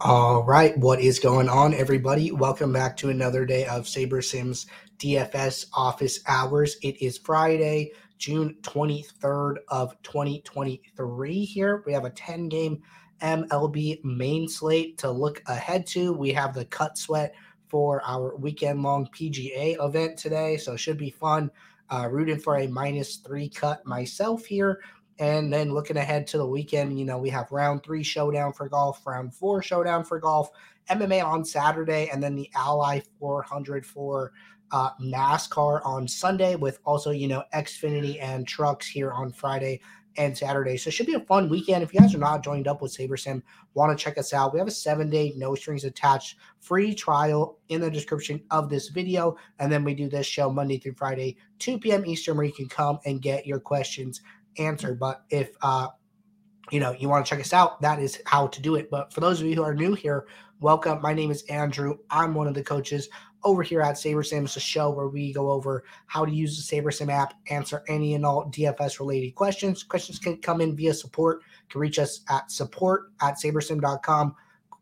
All right, what is going on, everybody? Welcome back to another day of SaberSim's DFS office hours. It is Friday, June 23rd of 2023 here. We have a 10 game MLB main slate to look ahead to. We have the cut sweat for our weekend long PGA event today, so it should be fun. Uh, rooting for a minus three cut myself here. And then looking ahead to the weekend, you know, we have round three showdown for golf, round four showdown for golf, MMA on Saturday, and then the Ally 400 for uh, NASCAR on Sunday, with also, you know, Xfinity and trucks here on Friday and Saturday. So it should be a fun weekend. If you guys are not joined up with SaberSim, want to check us out, we have a seven day, no strings attached free trial in the description of this video. And then we do this show Monday through Friday, 2 p.m. Eastern, where you can come and get your questions answer. But if uh, you know you want to check us out, that is how to do it. But for those of you who are new here, welcome. My name is Andrew. I'm one of the coaches over here at SaberSim. It's a show where we go over how to use the SaberSim app, answer any and all DFS related questions. Questions can come in via support. You can reach us at support at sabersim.com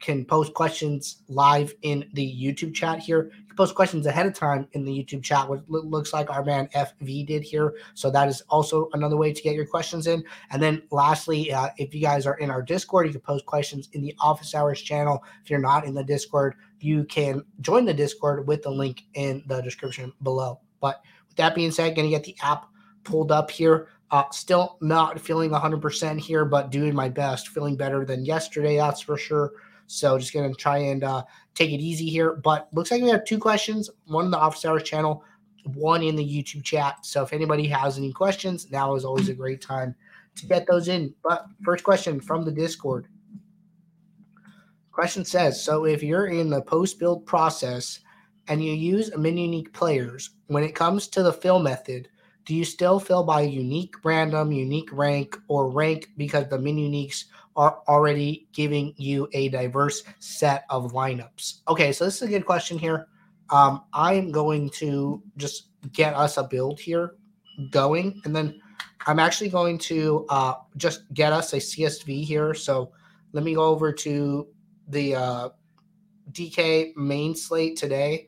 can post questions live in the YouTube chat here. You can post questions ahead of time in the YouTube chat, which looks like our man FV did here. So that is also another way to get your questions in. And then lastly, uh, if you guys are in our Discord, you can post questions in the Office Hours channel. If you're not in the Discord, you can join the Discord with the link in the description below. But with that being said, going to get the app pulled up here. Uh, still not feeling 100% here, but doing my best, feeling better than yesterday, that's for sure. So just going to try and uh, take it easy here. But looks like we have two questions, one in the Office Hours channel, one in the YouTube chat. So if anybody has any questions, now is always a great time to get those in. But first question from the Discord. Question says, so if you're in the post build process and you use a min unique players, when it comes to the fill method, do you still fill by unique random, unique rank, or rank because the min uniques are already giving you a diverse set of lineups? Okay, so this is a good question here. Um, I'm going to just get us a build here going, and then I'm actually going to uh, just get us a CSV here. So let me go over to the uh, DK main slate today,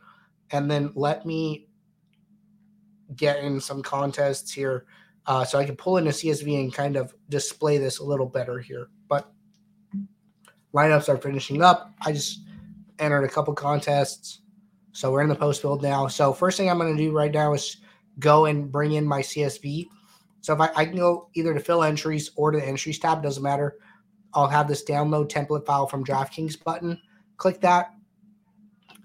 and then let me get in some contests here uh, so I can pull in a CSV and kind of display this a little better here. But lineups are finishing up. I just entered a couple contests. So we're in the post build now. So first thing I'm going to do right now is go and bring in my CSV. So if I, I can go either to fill entries or to the entries tab, doesn't matter. I'll have this download template file from DraftKings button. Click that.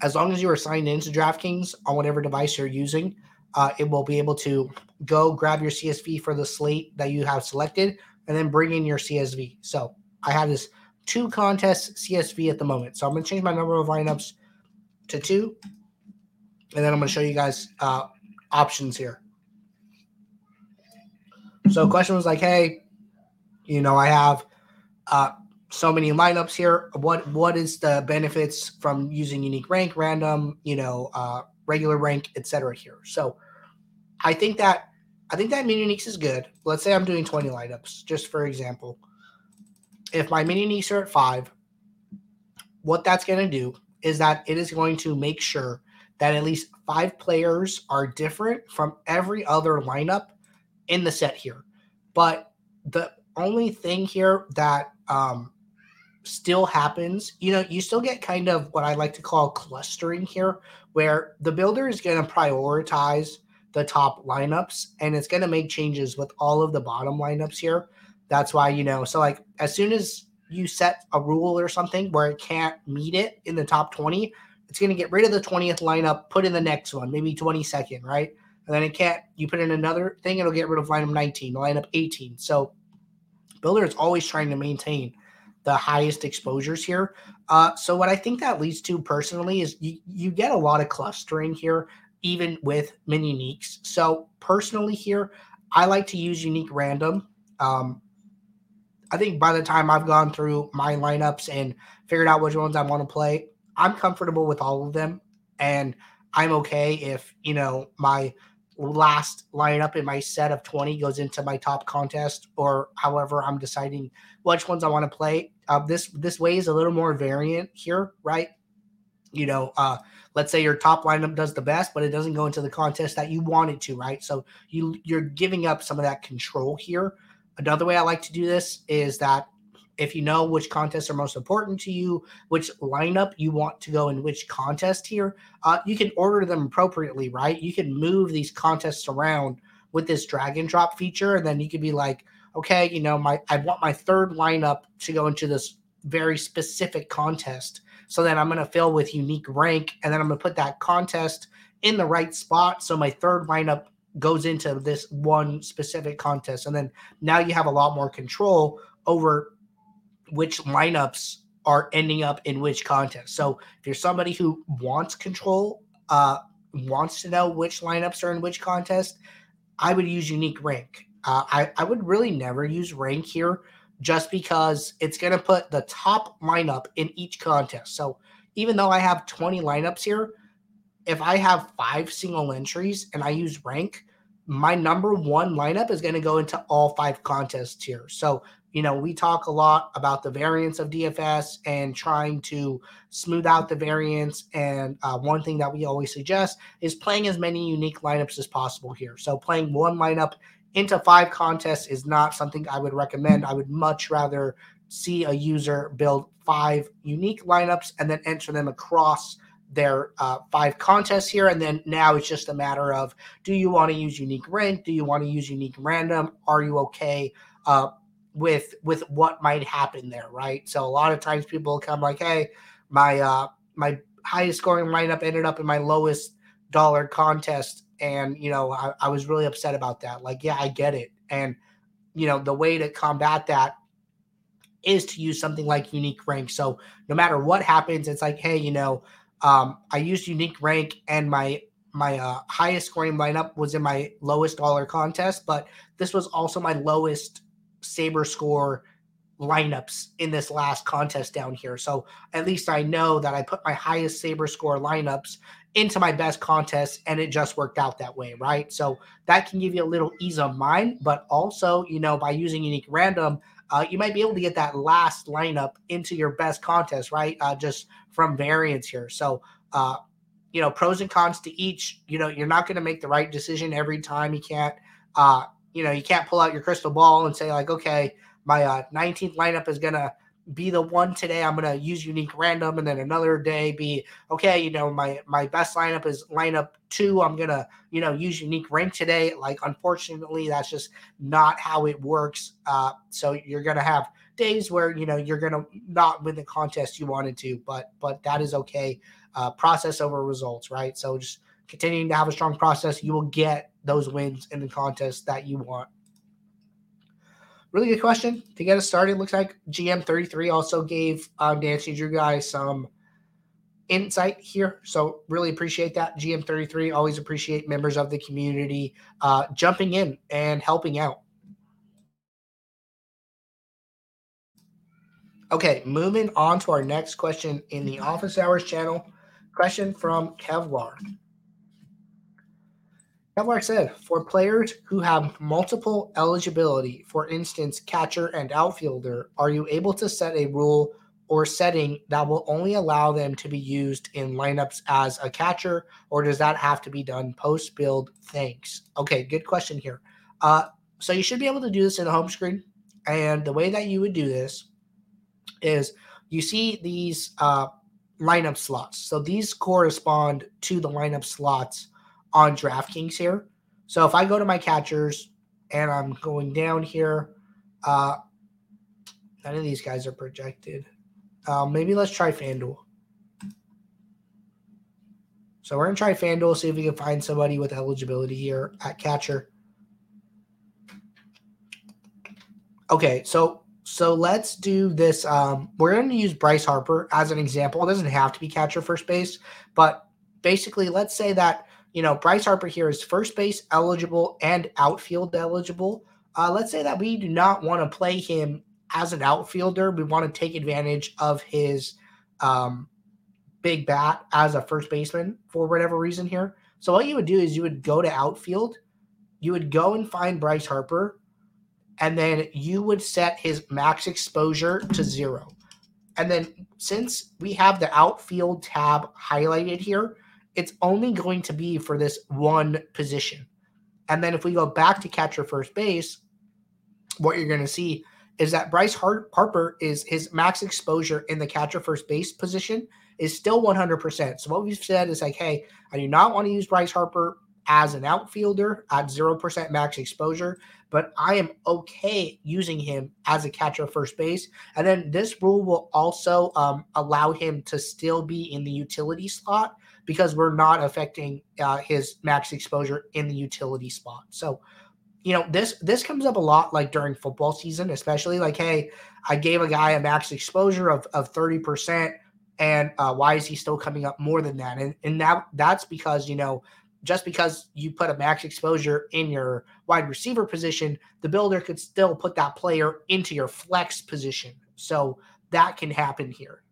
As long as you are signed into DraftKings on whatever device you're using, uh, it will be able to go grab your CSV for the slate that you have selected and then bring in your CSV. So I have this two contest CSV at the moment. So I'm going to change my number of lineups to two. And then I'm going to show you guys uh, options here. So question was like, hey, you know, I have uh, so many lineups here. What what is the benefits from using unique rank, random, you know, uh, regular rank, etc. here. So I think that I think that min uniques is good. Let's say I'm doing 20 lineups, just for example. If my min uniques are at five, what that's going to do is that it is going to make sure that at least five players are different from every other lineup in the set here. But the only thing here that um, still happens, you know, you still get kind of what I like to call clustering here, where the builder is going to prioritize the top lineups and it's going to make changes with all of the bottom lineups here. That's why, you know, so like as soon as you set a rule or something where it can't meet it in the top 20, it's going to get rid of the 20th lineup, put in the next one, maybe 22nd, right? And then it can't, you put in another thing, it'll get rid of lineup 19, lineup 18. So Builder is always trying to maintain the highest exposures here. Uh, so what I think that leads to personally is you, you get a lot of clustering here, even with min uniques. So personally here, I like to use unique random. Um, I think by the time I've gone through my lineups and figured out which ones I want to play, I'm comfortable with all of them. And I'm okay if, you know, my last lineup in my set of 20 goes into my top contest or however I'm deciding which ones I want to play. Uh, this this way is a little more variant here, right? You know, uh, let's say your top lineup does the best, but it doesn't go into the contest that you want it to, right? So you you're giving up some of that control here. Another way I like to do this is that if you know which contests are most important to you, which lineup you want to go in which contest here, uh, you can order them appropriately, right? You can move these contests around with this drag and drop feature, and then you could be like, okay, you know, my I want my third lineup to go into this very specific contest. So then I'm going to fill with unique rank, and then I'm going to put that contest in the right spot. So my third lineup goes into this one specific contest, and then now you have a lot more control over which lineups are ending up in which contest. So if you're somebody who wants control, uh, wants to know which lineups are in which contest, I would use unique rank. Uh, I, I would really never use rank here just because it's going to put the top lineup in each contest. So even though I have 20 lineups here, if I have five single entries and I use rank, my number one lineup is going to go into all five contests here. So you know, we talk a lot about the variance of DFS and trying to smooth out the variance. And uh, one thing that we always suggest is playing as many unique lineups as possible here. So playing one lineup into five contests is not something I would recommend. I would much rather see a user build five unique lineups and then enter them across their uh, five contests here. And then now it's just a matter of do you want to use unique rank? Do you want to use unique random? Are you okay? Uh, with with what might happen there, right? So a lot of times people come like, "Hey, my uh my highest scoring lineup ended up in my lowest dollar contest," and you know I, I was really upset about that. Like, yeah, I get it, and you know the way to combat that is to use something like unique rank. So no matter what happens, it's like, hey, you know, um, I used unique rank and my my uh, highest scoring lineup was in my lowest dollar contest, but this was also my lowest Saber score lineups in this last contest down here. So at least I know that I put my highest Saber score lineups into my best contest and it just worked out that way, right? So that can give you a little ease of mind, but also, you know, by using unique random, uh, you might be able to get that last lineup into your best contest, right? Uh, just from variance here. So, uh, you know, pros and cons to each. You know, you're not going to make the right decision every time. You can't, uh, you know, you can't pull out your crystal ball and say like, okay, my uh, 19th lineup is gonna be the one today. I'm gonna use unique random, and then another day be okay. You know, my my best lineup is lineup two. I'm gonna you know use unique rank today. Like, unfortunately, that's just not how it works. Uh, so you're gonna have days where you know you're gonna not win the contest you wanted to, but but that is okay. Uh, process over results, right? So just continuing to have a strong process, you will get those wins in the contest that you want. Really good question to get us started. Looks like GM33 also gave um, Nancy Drew guys some insight here. So really appreciate that. GM33 always appreciate members of the community uh, jumping in and helping out. Okay, moving on to our next question in the office hours channel. Question from Kevlar. Kevlar said, for players who have multiple eligibility, for instance, catcher and outfielder, are you able to set a rule or setting that will only allow them to be used in lineups as a catcher, or does that have to be done post build? Thanks. Okay, good question here. Uh, so you should be able to do this in the home screen. And the way that you would do this is you see these uh, lineup slots. So these correspond to the lineup slots on DraftKings here. So if I go to my catchers and I'm going down here, uh, none of these guys are projected. Um, maybe let's try FanDuel. So we're gonna try FanDuel, see if we can find somebody with eligibility here at catcher. Okay, so so let's do this. Um, we're going to use Bryce Harper as an example. It doesn't have to be catcher first base, but basically, let's say that you know, Bryce Harper here is first base eligible and outfield eligible. Uh, let's say that we do not want to play him as an outfielder. We want to take advantage of his um, big bat as a first baseman for whatever reason here. So what you would do is you would go to outfield, you would go and find Bryce Harper, and then you would set his max exposure to zero. And then since we have the outfield tab highlighted here, it's only going to be for this one position. And then if we go back to catcher first base, what you're going to see is that Bryce Harper is his max exposure in the catcher first base position is still 100%. So what we've said is like, hey, I do not want to use Bryce Harper as an outfielder at 0% max exposure, but I am okay using him as a catcher first base. And then this rule will also um, allow him to still be in the utility slot because we're not affecting uh, his max exposure in the utility spot. So, you know, this this comes up a lot like during football season, especially like, hey, I gave a guy a max exposure of, of 30%, and uh, why is he still coming up more than that? And and that that's because, you know, just because you put a max exposure in your wide receiver position, the builder could still put that player into your flex position. So that can happen here.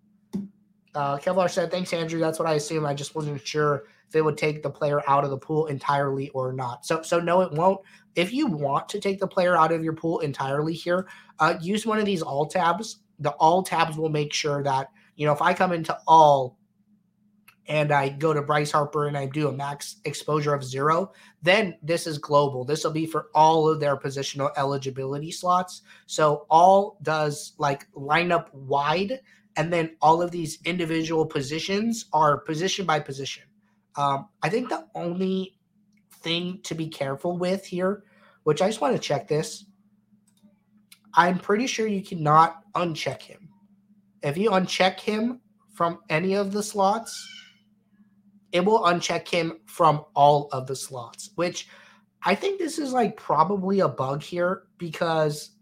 Uh, Kevlar said, "Thanks, Andrew. That's what I assume. I just wasn't sure if it would take the player out of the pool entirely or not. So, so no, it won't. If you want to take the player out of your pool entirely here, uh, use one of these all tabs. The all tabs will make sure that you know if I come into all and I go to Bryce Harper and I do a max exposure of zero, then this is global. This will be for all of their positional eligibility slots. So all does like line up wide and then all of these individual positions are position by position. Um, I think the only thing to be careful with here, which I just want to check this, I'm pretty sure you cannot uncheck him. If you uncheck him from any of the slots, it will uncheck him from all of the slots, which I think this is like probably a bug here because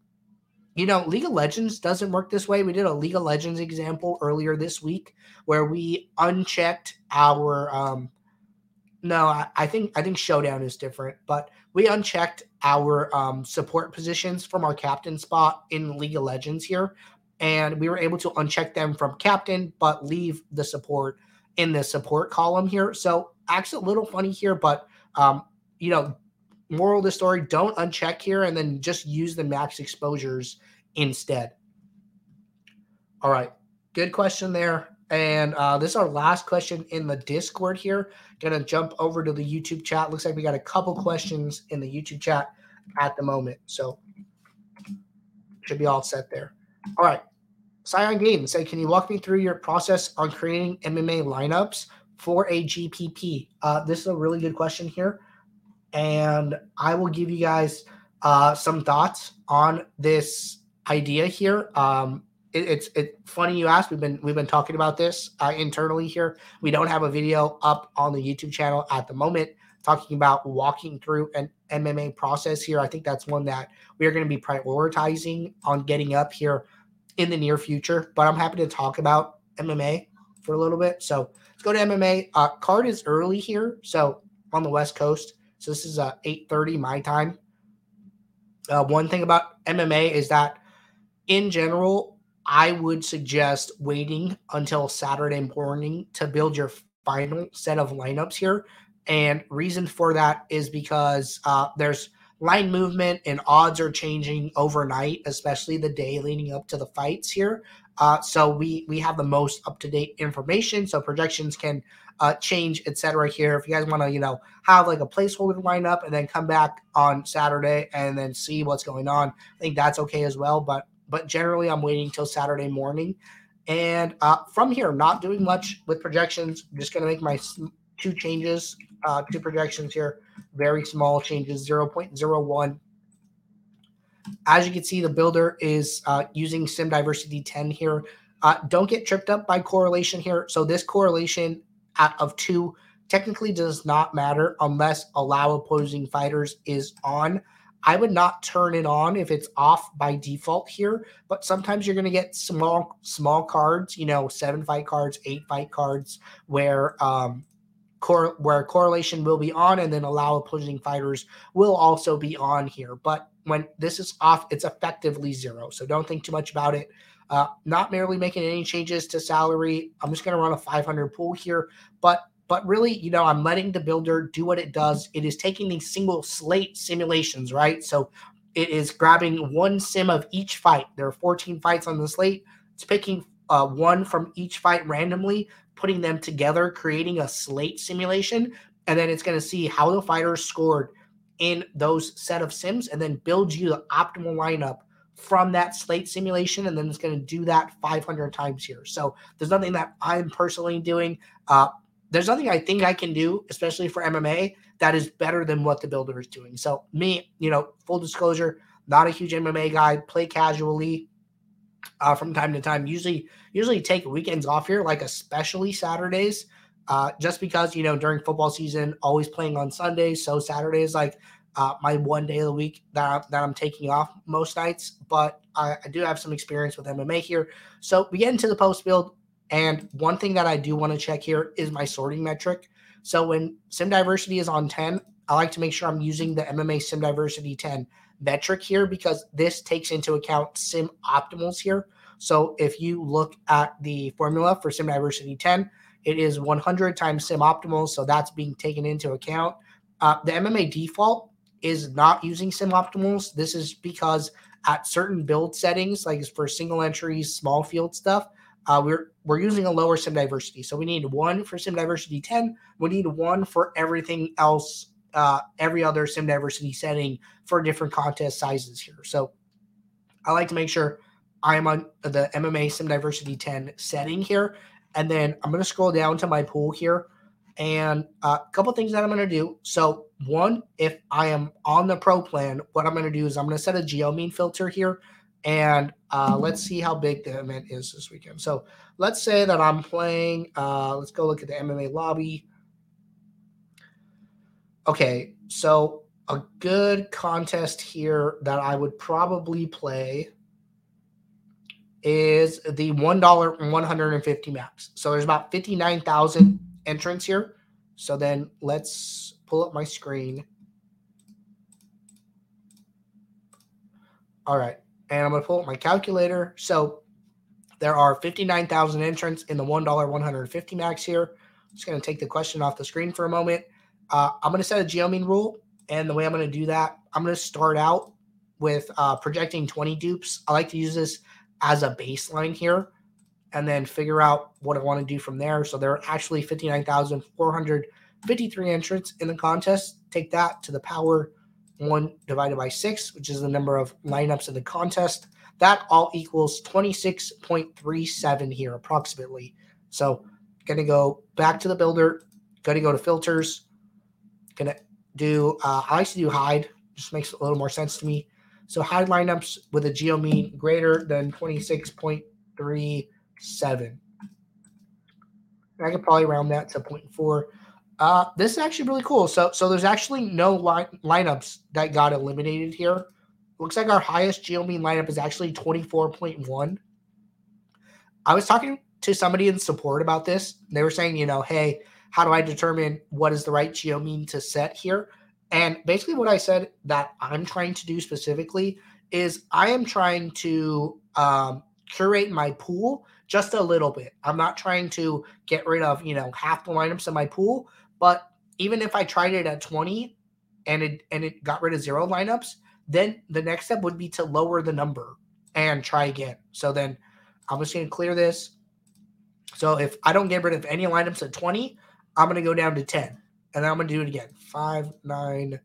you know, League of Legends doesn't work this way. We did a League of Legends example earlier this week where we unchecked our um no, I, I think I think Showdown is different, but we unchecked our um support positions from our captain spot in League of Legends here, and we were able to uncheck them from captain, but leave the support in the support column here. So actually a little funny here, but um, you know, moral of the story, don't uncheck here and then just use the max exposures instead. All right. Good question there. And uh, this is our last question in the Discord here. Gonna jump over to the YouTube chat. Looks like we got a couple questions in the YouTube chat at the moment. So should be all set there. All right. Scion Game say, can you walk me through your process on creating MMA lineups for a GPP? Uh, this is a really good question here, and I will give you guys uh, some thoughts on this idea here. Um, it, it's it's funny you asked. We've been we've been talking about this uh, internally here. We don't have a video up on the YouTube channel at the moment talking about walking through an MMA process here. I think that's one that we are going to be prioritizing on getting up here in the near future, but I'm happy to talk about MMA for a little bit. So let's go to MMA. Uh, card is early here, so on the West Coast. So this is uh, 8:30 my time. Uh, one thing about MMA is that, in general, I would suggest waiting until Saturday morning to build your final set of lineups here. And reason for that is because uh, there's line movement and odds are changing overnight, especially the day leading up to the fights here. Uh, so we we have the most up to date information, so projections can uh, change, etc. Here, if you guys want to, you know, have like a placeholder lineup and then come back on Saturday and then see what's going on, I think that's okay as well. But but generally, I'm waiting till Saturday morning, and uh, from here, not doing much with projections. I'm just gonna make my two changes uh, to projections here. Very small changes, 0.01. As you can see, the builder is uh, using Sim Diversity 10 here. Uh, don't get tripped up by correlation here. So this correlation out of two technically does not matter unless allow opposing fighters is on. I would not turn it on if it's off by default here, but sometimes you're going to get small small cards, you know, seven fight cards, eight fight cards, where um, cor- where correlation will be on and then allow opposing fighters will also be on here. But when this is off, it's effectively zero. So don't think too much about it. Uh, not merely making any changes to salary. I'm just going to run a 500 pool here, but but really, you know, I'm letting the builder do what it does. It is taking these single slate simulations, right? So it is grabbing one sim of each fight. There are 14 fights on the slate. It's picking uh, one from each fight randomly, putting them together, creating a slate simulation, and then it's going to see how the fighters scored in those set of sims, and then build you the optimal lineup from that slate simulation, and then it's going to do that 500 times here. So there's nothing that I'm personally doing. Uh, there's nothing I think I can do, especially for MMA, that is better than what the builder is doing. So me, you know, full disclosure, not a huge MMA guy, play casually uh, from time to time. Usually, usually take weekends off here, like especially Saturdays, uh, just because you know during football season, always playing on Sundays. So Saturdays, like uh, my one day of the week that I'm, that I'm taking off most nights. But I, I do have some experience with MMA here. So we get into the post build. And one thing that I do want to check here is my sorting metric. So when sim diversity is on 10, I like to make sure I'm using the MMA sim diversity 10 metric here because this takes into account sim optimals here. So if you look at the formula for sim diversity 10, it is 100 times sim optimals. So that's being taken into account. Uh, the MMA default is not using sim optimals. This is because at certain build settings, like for single entries, small field stuff, uh, we're we're using a lower sim diversity. So we need one for sim diversity 10. We need one for everything else, uh, every other sim diversity setting for different contest sizes here. So I like to make sure I'm on the MMA sim diversity 10 setting here. And then I'm going to scroll down to my pool here. And uh, a couple things that I'm going to do. So, one, if I am on the pro plan, what I'm going to do is I'm going to set a geo mean filter here and uh, let's see how big the event is this weekend. So let's say that I'm playing. Uh, let's go look at the MMA lobby. Okay, so a good contest here that I would probably play is the one dollar one hundred and fifty max. So there's about fifty nine thousand entrants here. So then let's pull up my screen. All right and I'm going to pull up my calculator. So there are 59,000 entrants in the $1 150 max here. I'm just going to take the question off the screen for a moment. Uh, I'm going to set a geomean rule. And the way I'm going to do that, I'm going to start out with uh, projecting 20 dupes. I like to use this as a baseline here and then figure out what I want to do from there. So there are actually 59,453 entrants in the contest. Take that to the power 1 divided by 6, which is the number of lineups in the contest. That all equals 26.37 here, approximately. So, going to go back to the builder, going to go to filters, going to do, uh, I like to do hide, just makes a little more sense to me. So, hide lineups with a geo mean greater than 26.37. I could probably round that to 0.4. Uh, this is actually really cool. So, so there's actually no line, lineups that got eliminated here. Looks like our highest geo mean lineup is actually 24.1. I was talking to somebody in support about this. They were saying, you know, hey, how do I determine what is the right geo mean to set here? And basically, what I said that I'm trying to do specifically is I am trying to um, curate my pool just a little bit. I'm not trying to get rid of, you know, half the lineups in my pool, but even if I tried it at 20 and it and it got rid of zero lineups, then the next step would be to lower the number and try again. So then I'm just to clear this. So if I don't get rid of any lineups at 20, I'm to go down to 10. And I'm to do it again. 5, 9,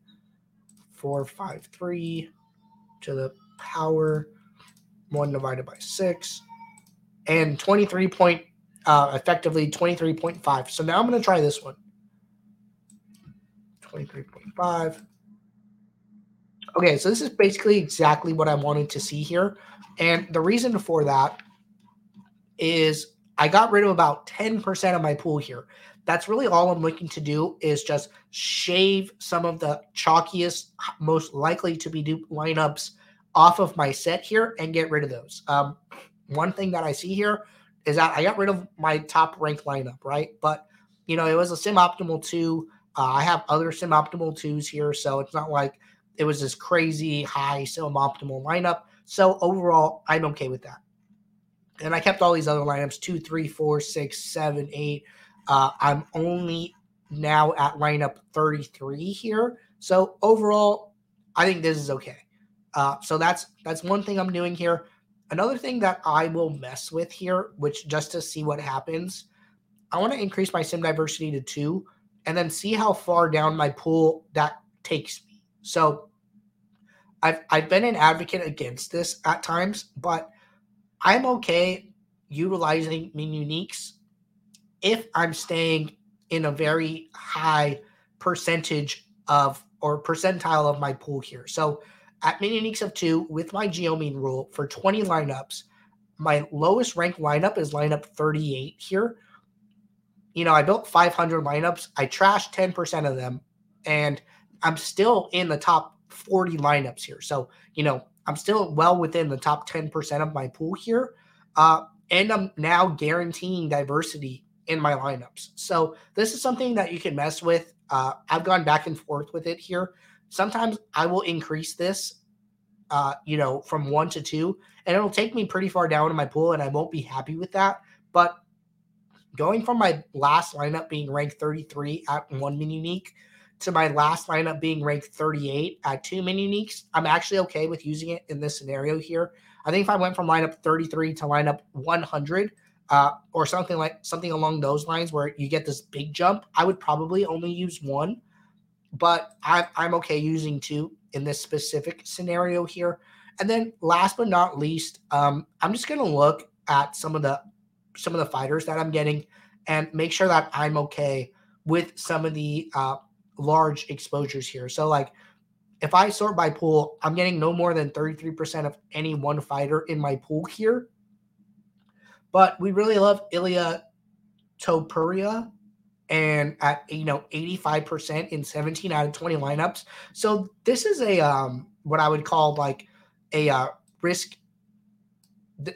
4, 5, 3 to the power 1 divided by 6. And 23 point, uh, effectively 23.5. So now I'm to try this one. 23.5. Okay, so this is basically exactly what I wanted to see here. And the reason for that is I got rid of about 10% of my pool here. That's really all I'm looking to do is just shave some of the chalkiest, most likely to be duped lineups off of my set here and get rid of those. Um, one thing that I see here is that I got rid of my top ranked lineup, right? But, you know, it was a sim optimal two. Uh, I have other sim optimal twos here, so it's not like it was this crazy high sim optimal lineup. So overall, I'm okay with that. And I kept all these other lineups two, three, four, six, seven, eight. Uh, I'm only now at lineup 33 here. So overall, I think this is okay. Uh, so that's that's one thing I'm doing here. Another thing that I will mess with here, which just to see what happens, I want to increase my sim diversity to two and then see how far down my pool that takes me. So I've I've been an advocate against this at times, but I'm okay utilizing min uniques if I'm staying in a very high percentage of or percentile of my pool here. So at min uniques of two with my geo mean rule for 20 lineups, my lowest ranked lineup is lineup 38 here. You know, I built 500 lineups. I trashed 10% of them, and I'm still in the top 40 lineups here. So, you know, I'm still well within the top 10% of my pool here. Uh, and I'm now guaranteeing diversity in my lineups. So, this is something that you can mess with. Uh, I've gone back and forth with it here. Sometimes I will increase this, uh, you know, from one to two, and it'll take me pretty far down in my pool, and I won't be happy with that. But going from my last lineup being ranked 33 at one min unique to my last lineup being ranked 38 at two min uniques, I'm actually okay with using it in this scenario here. I think if I went from lineup 33 to lineup 100, uh, or something like something along those lines where you get this big jump, I would probably only use one, but I, I'm okay using two in this specific scenario here. And then last but not least, um, I'm just gonna look at some of the some of the fighters that I'm getting and make sure that I'm okay with some of the uh, large exposures here. So like if I sort by pool, I'm getting no more than 33% of any one fighter in my pool here. But we really love Ilya Topuria and at you know 85% in 17 out of 20 lineups. So this is a um what I would call like a uh, risk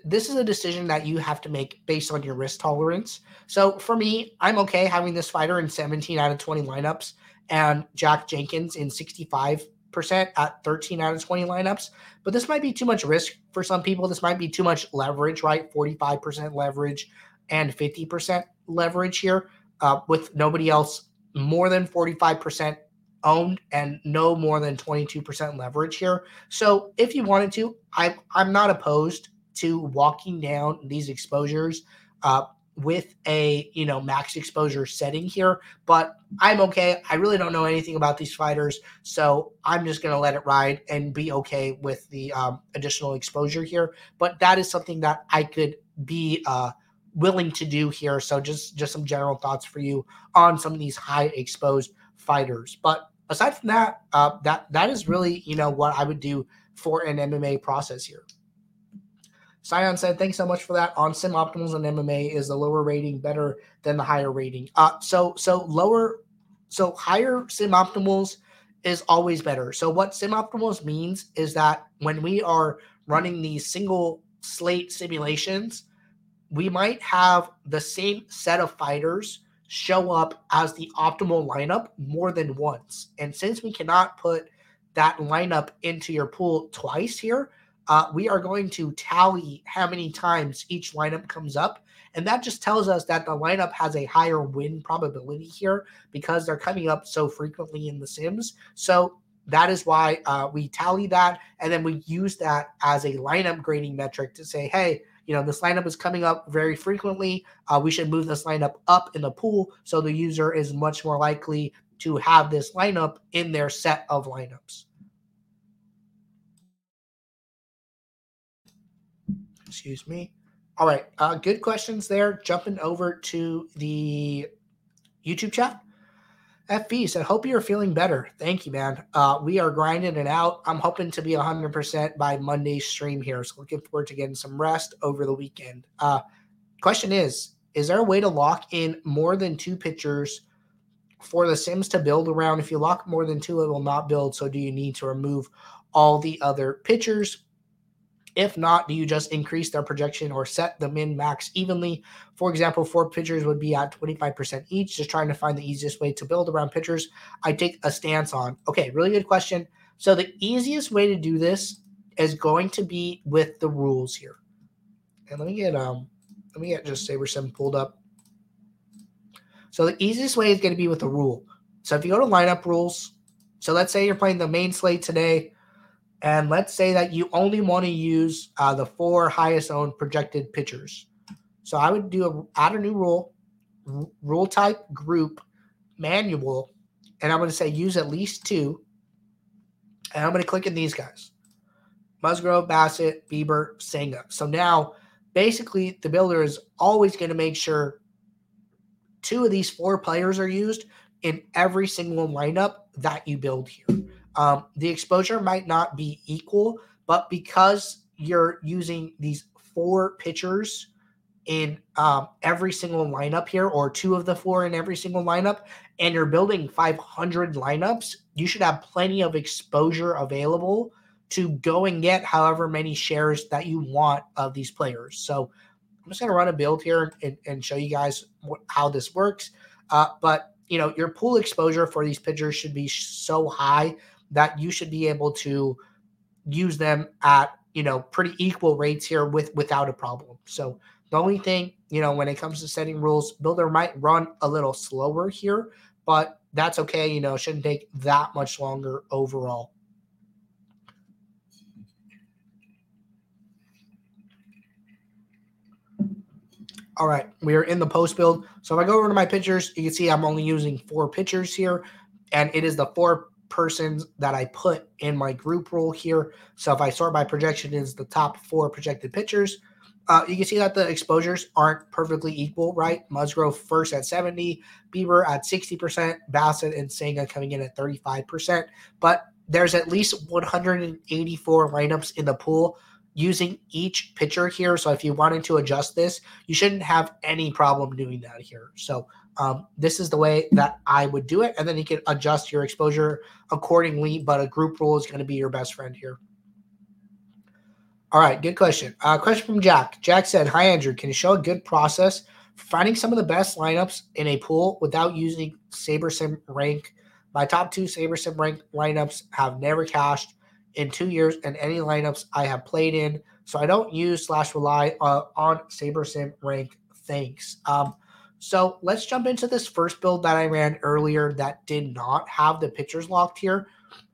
this is a decision that you have to make based on your risk tolerance. So for me, I'm okay having this fighter in 17 out of 20 lineups and Jack Jenkins in 65% at 13 out of 20 lineups. But this might be too much risk for some people. This might be too much leverage, right? 45% leverage and 50% leverage here uh, with nobody else more than 45% owned and no more than 22% leverage here. So if you wanted to, I, I'm not opposed to walking down these exposures. Uh, with a you know max exposure setting here but i'm okay i really don't know anything about these fighters so i'm just going to let it ride and be okay with the um, additional exposure here but that is something that i could be uh, willing to do here so just just some general thoughts for you on some of these high exposed fighters but aside from that uh, that that is really you know what i would do for an mma process here Sion said, "Thanks so much for that." On sim optimals and MMA, is the lower rating better than the higher rating? Uh, so so lower, so higher sim optimals is always better. So what sim optimals means is that when we are running these single slate simulations, we might have the same set of fighters show up as the optimal lineup more than once. And since we cannot put that lineup into your pool twice here, uh, we are going to tally how many times each lineup comes up. And that just tells us that the lineup has a higher win probability here because they're coming up so frequently in the Sims. So that is why uh, we tally that. And then we use that as a lineup grading metric to say, hey, you know, this lineup is coming up very frequently. Uh, we should move this lineup up in the pool so the user is much more likely to have this lineup in their set of lineups. Excuse me. All right. Uh, good questions there. Jumping over to the YouTube chat. FB said, Hope you're feeling better. Thank you, man. Uh, we are grinding it out. I'm hoping to be 100% by Monday's stream here. So, looking forward to getting some rest over the weekend. Uh, question is Is there a way to lock in more than two pitchers for the Sims to build around? If you lock more than two, it will not build. So, do you need to remove all the other pitchers? If not, do you just increase their projection or set the min max evenly? For example, four pitchers would be at 25% each, just trying to find the easiest way to build around pitchers. I take a stance on. Okay, really good question. So the easiest way to do this is going to be with the rules here. And let me get um let me get just saber SaberSim pulled up. So the easiest way is going to be with a rule. So if you go to lineup rules, so let's say you're playing the main slate today, and let's say that you only want to use uh, the four highest owned projected pitchers. So I would do a add a new rule, r- rule type group manual, and I'm going to say use at least two. And I'm going to click in these guys. Musgrove, Bassitt, Bieber, Senga. So now basically the builder is always going to make sure two of these four players are used in every single lineup that you build here. Um, the exposure might not be equal, but because you're using these four pitchers in um, every single lineup here, or two of the four in every single lineup, and you're building 500 lineups, you should have plenty of exposure available to go and get however many shares that you want of these players. So I'm just going to run a build here and, and show you guys how this works. Uh, but you know, your pool exposure for these pitchers should be so high that you should be able to use them at you know pretty equal rates here with without a problem. So the only thing you know when it comes to setting rules, builder might run a little slower here, but that's okay. You know, shouldn't take that much longer overall. All right, we are in the post build. So if I go over to my pitchers, you can see I'm only using four pitchers here, and it is the four persons that I put in my group rule here. So if I sort by projection, is the top four projected pitchers. Uh, you can see that the exposures aren't perfectly equal, right? Musgrove first at 70, Bieber at 60%, Bassitt and Senga coming in at 35%. But there's at least 184 lineups in the pool using each pitcher here. So if you wanted to adjust this, you shouldn't have any problem doing that here. So um, this is the way that I would do it. And then you can adjust your exposure accordingly, but a group rule is going to be your best friend here. All right, good question. Uh, question from Jack. Jack said, Hi, Andrew. Can you show a good process for finding some of the best lineups in a pool without using SaberSim rank? My top two SaberSim rank lineups have never cashed in two years in any lineups I have played in. So I don't use slash rely uh, on SaberSim rank. Thanks. Um, so let's jump into this first build that I ran earlier that did not have the pitchers locked here.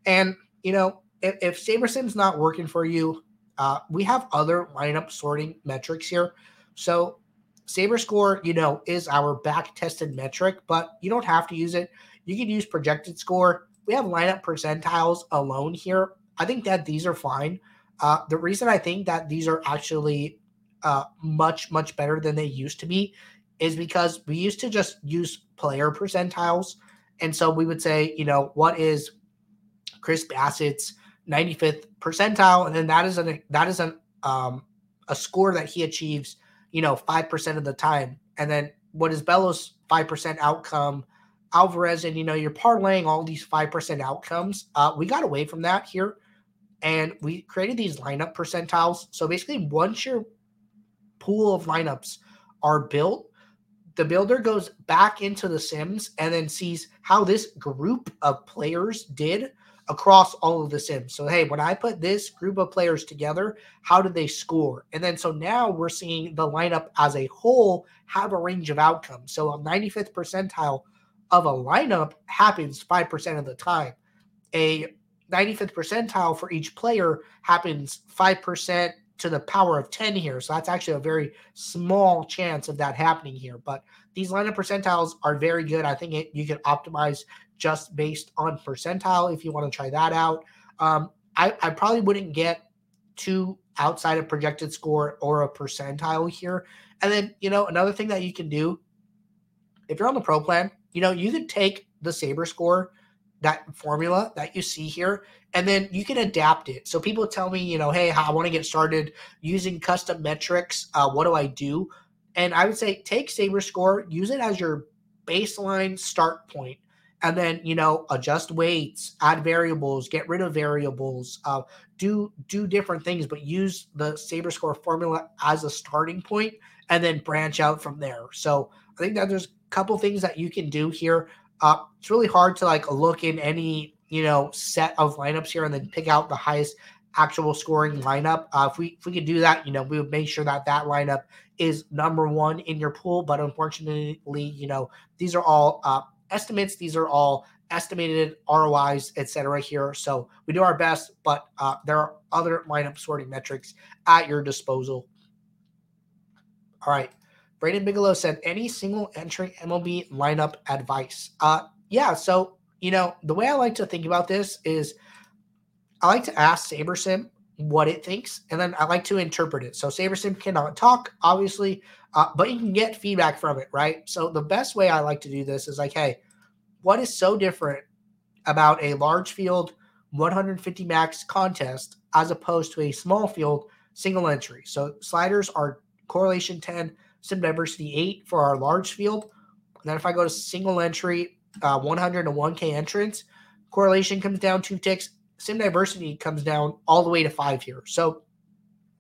And, you know, if, if SaberSim's not working for you, uh, we have other lineup sorting metrics here. So Saber score, you know, is our back tested metric, but you don't have to use it. You can use projected score. We have lineup percentiles alone here I think that these are fine. Uh, the reason I think that these are actually uh, much, much better than they used to be is because we used to just use player percentiles. And so we would say, you know, what is Chris Bassitt's 95th percentile? And then that is an that is an um, a score that he achieves, you know, five percent of the time. And then what is Bello's five percent outcome? Alvarez, and you know, you're parlaying all these five percent outcomes. Uh, we got away from that here and we created these lineup percentiles. So basically, once your pool of lineups are built, the builder goes back into the sims and then sees how this group of players did across all of the sims. So, hey, when I put this group of players together, how did they score? And then so now we're seeing the lineup as a whole have a range of outcomes. So, a 95th percentile of a lineup happens 5% of the time. A 95th percentile for each player happens 5% to the power of 10 here. So that's actually a very small chance of that happening here. But these lineup percentiles are very good. I think it, you can optimize just based on percentile if you want to try that out. Um, I, I probably wouldn't get too outside of projected score or a percentile here. And then, you know, another thing that you can do if you're on the pro plan, you know, you could take the Saber score that formula that you see here and then you can adapt it. So people tell me you know hey i want to get started using custom metrics uh, what do i do? And i would say take saber score use it as your baseline start point and then you know adjust weights add variables get rid of variables uh, do do different things but use the saber score formula as a starting point and then branch out from there. So i think that there's couple things that you can do here uh, it's really hard to like look in any you know set of lineups here and then pick out the highest actual scoring lineup. Uh, if we if we could do that, you know, we would make sure that that lineup is number one in your pool. But unfortunately, you know, these are all uh, estimates. These are all estimated ROIs, etc. Here, so we do our best, but uh, there are other lineup sorting metrics at your disposal. All right. Braden Bigelow said, any single entry MLB lineup advice? Uh, yeah. So, you know, the way I like to think about this is I like to ask SaberSim what it thinks, and then I like to interpret it. So SaberSim cannot talk, obviously, uh, but you can get feedback from it, right? So the best way I like to do this is like, hey, what is so different about a large field 150 max contest as opposed to a small field single entry? So sliders are correlation 10, sim diversity 8 for our large field. And then if I go to single entry, uh, 100 to 1K entrance, correlation comes down two ticks, sim diversity comes down all the way to five here. So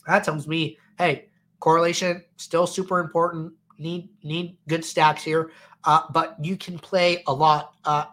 that tells me, hey, correlation still super important. Need need good stacks here, uh, but you can play a lot uh,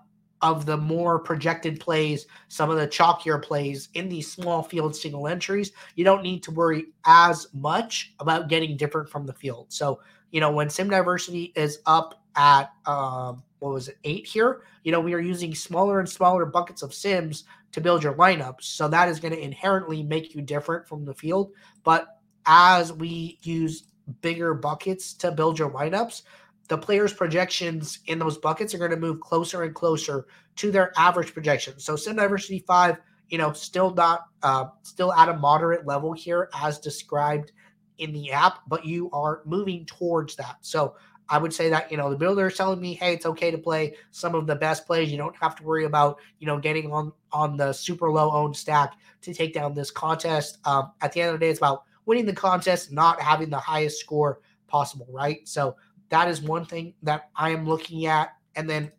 of the more projected plays, some of the chalkier plays in these small field single entries. You don't need to worry as much about getting different from the field. So you know when sim diversity is up at um, what was it eight here? You know we are using smaller and smaller buckets of sims to build your lineups. So that is going to inherently make you different from the field. But as we use bigger buckets to build your lineups, the players' projections in those buckets are going to move closer and closer to their average projection. So Sim Diversity 5, you know, still not uh, still at a moderate level here as described in the app, but you are moving towards that. So I would say that, you know, the builder is telling me, hey, it's okay to play some of the best plays. You don't have to worry about, you know, getting on on the super low owned stack to take down this contest. Um, at the end of the day, it's about winning the contest, not having the highest score possible, right? So that is one thing that I am looking at. And then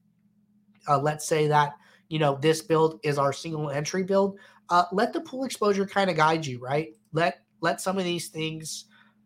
uh, let's say that, you know, this build is our single entry build. Uh, let the pool exposure kind of guide you, right? Let let some of these things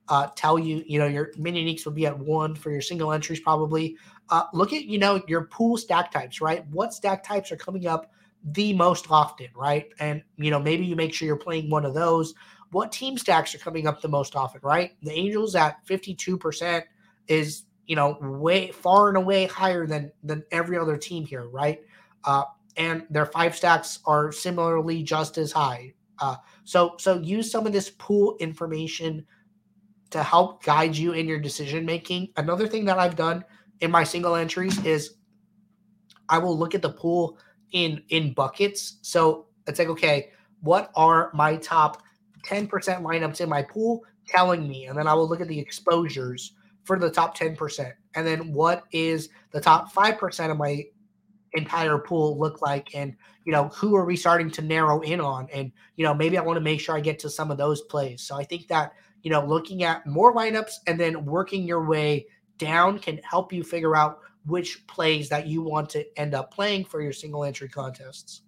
uh, tell you, you know, your mini uniques would be at one for your single entries probably. Uh, look at, you know, your pool stack types, right? What stack types are coming up the most often, right? And, you know, maybe you make sure you're playing one of those. What team stacks are coming up the most often, right? The Angels at 52% is, you know, way far and away higher than than every other team here, right? Uh, and their five stacks are similarly just as high. Uh, so so use some of this pool information to help guide you in your decision making. Another thing that I've done in my single entries is I will look at the pool in in buckets. So it's like, okay, what are my top 10% lineups in my pool telling me? And then I will look at the exposures for the top 10%. And then what is the top 5% of my entire pool look like? And, you know, who are we starting to narrow in on? And, you know, maybe I want to make sure I get to some of those plays. So I think that you know, looking at more lineups and then working your way down can help you figure out which plays that you want to end up playing for your single entry contests.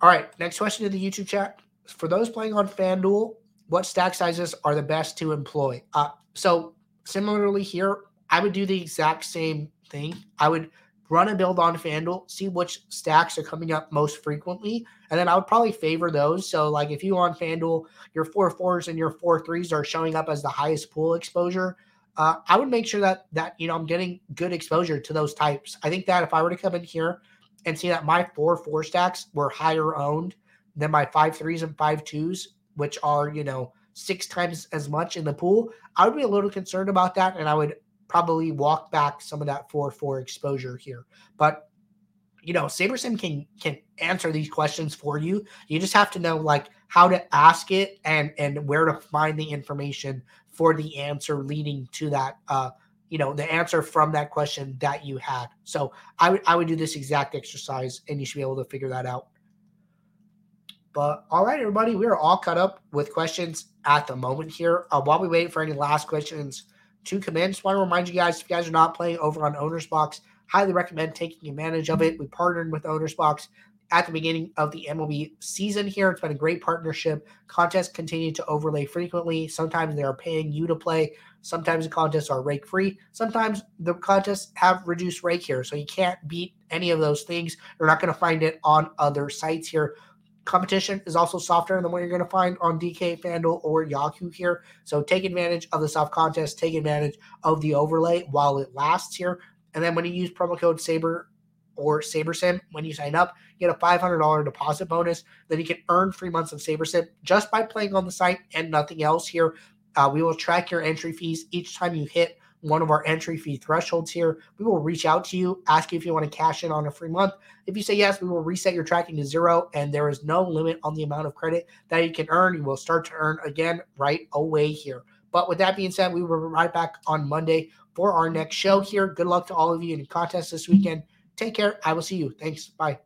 All right, next question in the YouTube chat. For those playing on FanDuel, what stack sizes are the best to employ? Uh, so, similarly here, I would do the exact same thing. I would run a build on FanDuel, see which stacks are coming up most frequently, and then I would probably favor those. So, like if you on FanDuel, your four fours and your four threes are showing up as the highest pool exposure, uh, I would make sure that that you know I'm getting good exposure to those types. I think that if I were to come in here and see that my four four stacks were higher owned than my five threes and five twos, which are you know six times as much in the pool, I would be a little concerned about that, and I would probably walk back some of that 4-4 exposure here. But you know, SaberSim can can answer these questions for you. You just have to know like how to ask it and and where to find the information for the answer leading to that uh you know the answer from that question that you had. So I would I would do this exact exercise and you should be able to figure that out. But all right, everybody, we are all cut up with questions at the moment here. Uh, while we wait for any last questions to come in. Just want to remind you guys if you guys are not playing over on OwnersBox, highly recommend taking advantage of it. We partnered with OwnersBox at the beginning of the MLB season here. It's been a great partnership. Contests continue to overlay frequently. Sometimes they are paying you to play. Sometimes the contests are rake free. Sometimes the contests have reduced rake here. So you can't beat any of those things. You're not going to find it on other sites here. Competition is also softer than what you're going to find on DK, FanDuel, or Yahoo here. So take advantage of the soft contest, take advantage of the overlay while it lasts here. And then when you use promo code SABER or SaberSim when you sign up, you get a $500 deposit bonus. Then you can earn three months of SaberSim just by playing on the site and nothing else here. Uh, we will track your entry fees each time you hit one of our entry fee thresholds here. We will reach out to you, ask you if you want to cash in on a free month. If you say yes, we will reset your tracking to zero, and there is no limit on the amount of credit that you can earn. You will start to earn again right away here. But with that being said, we will be right back on Monday for our next show here. Good luck to all of you in the contest this weekend. Take care. I will see you. Thanks. Bye.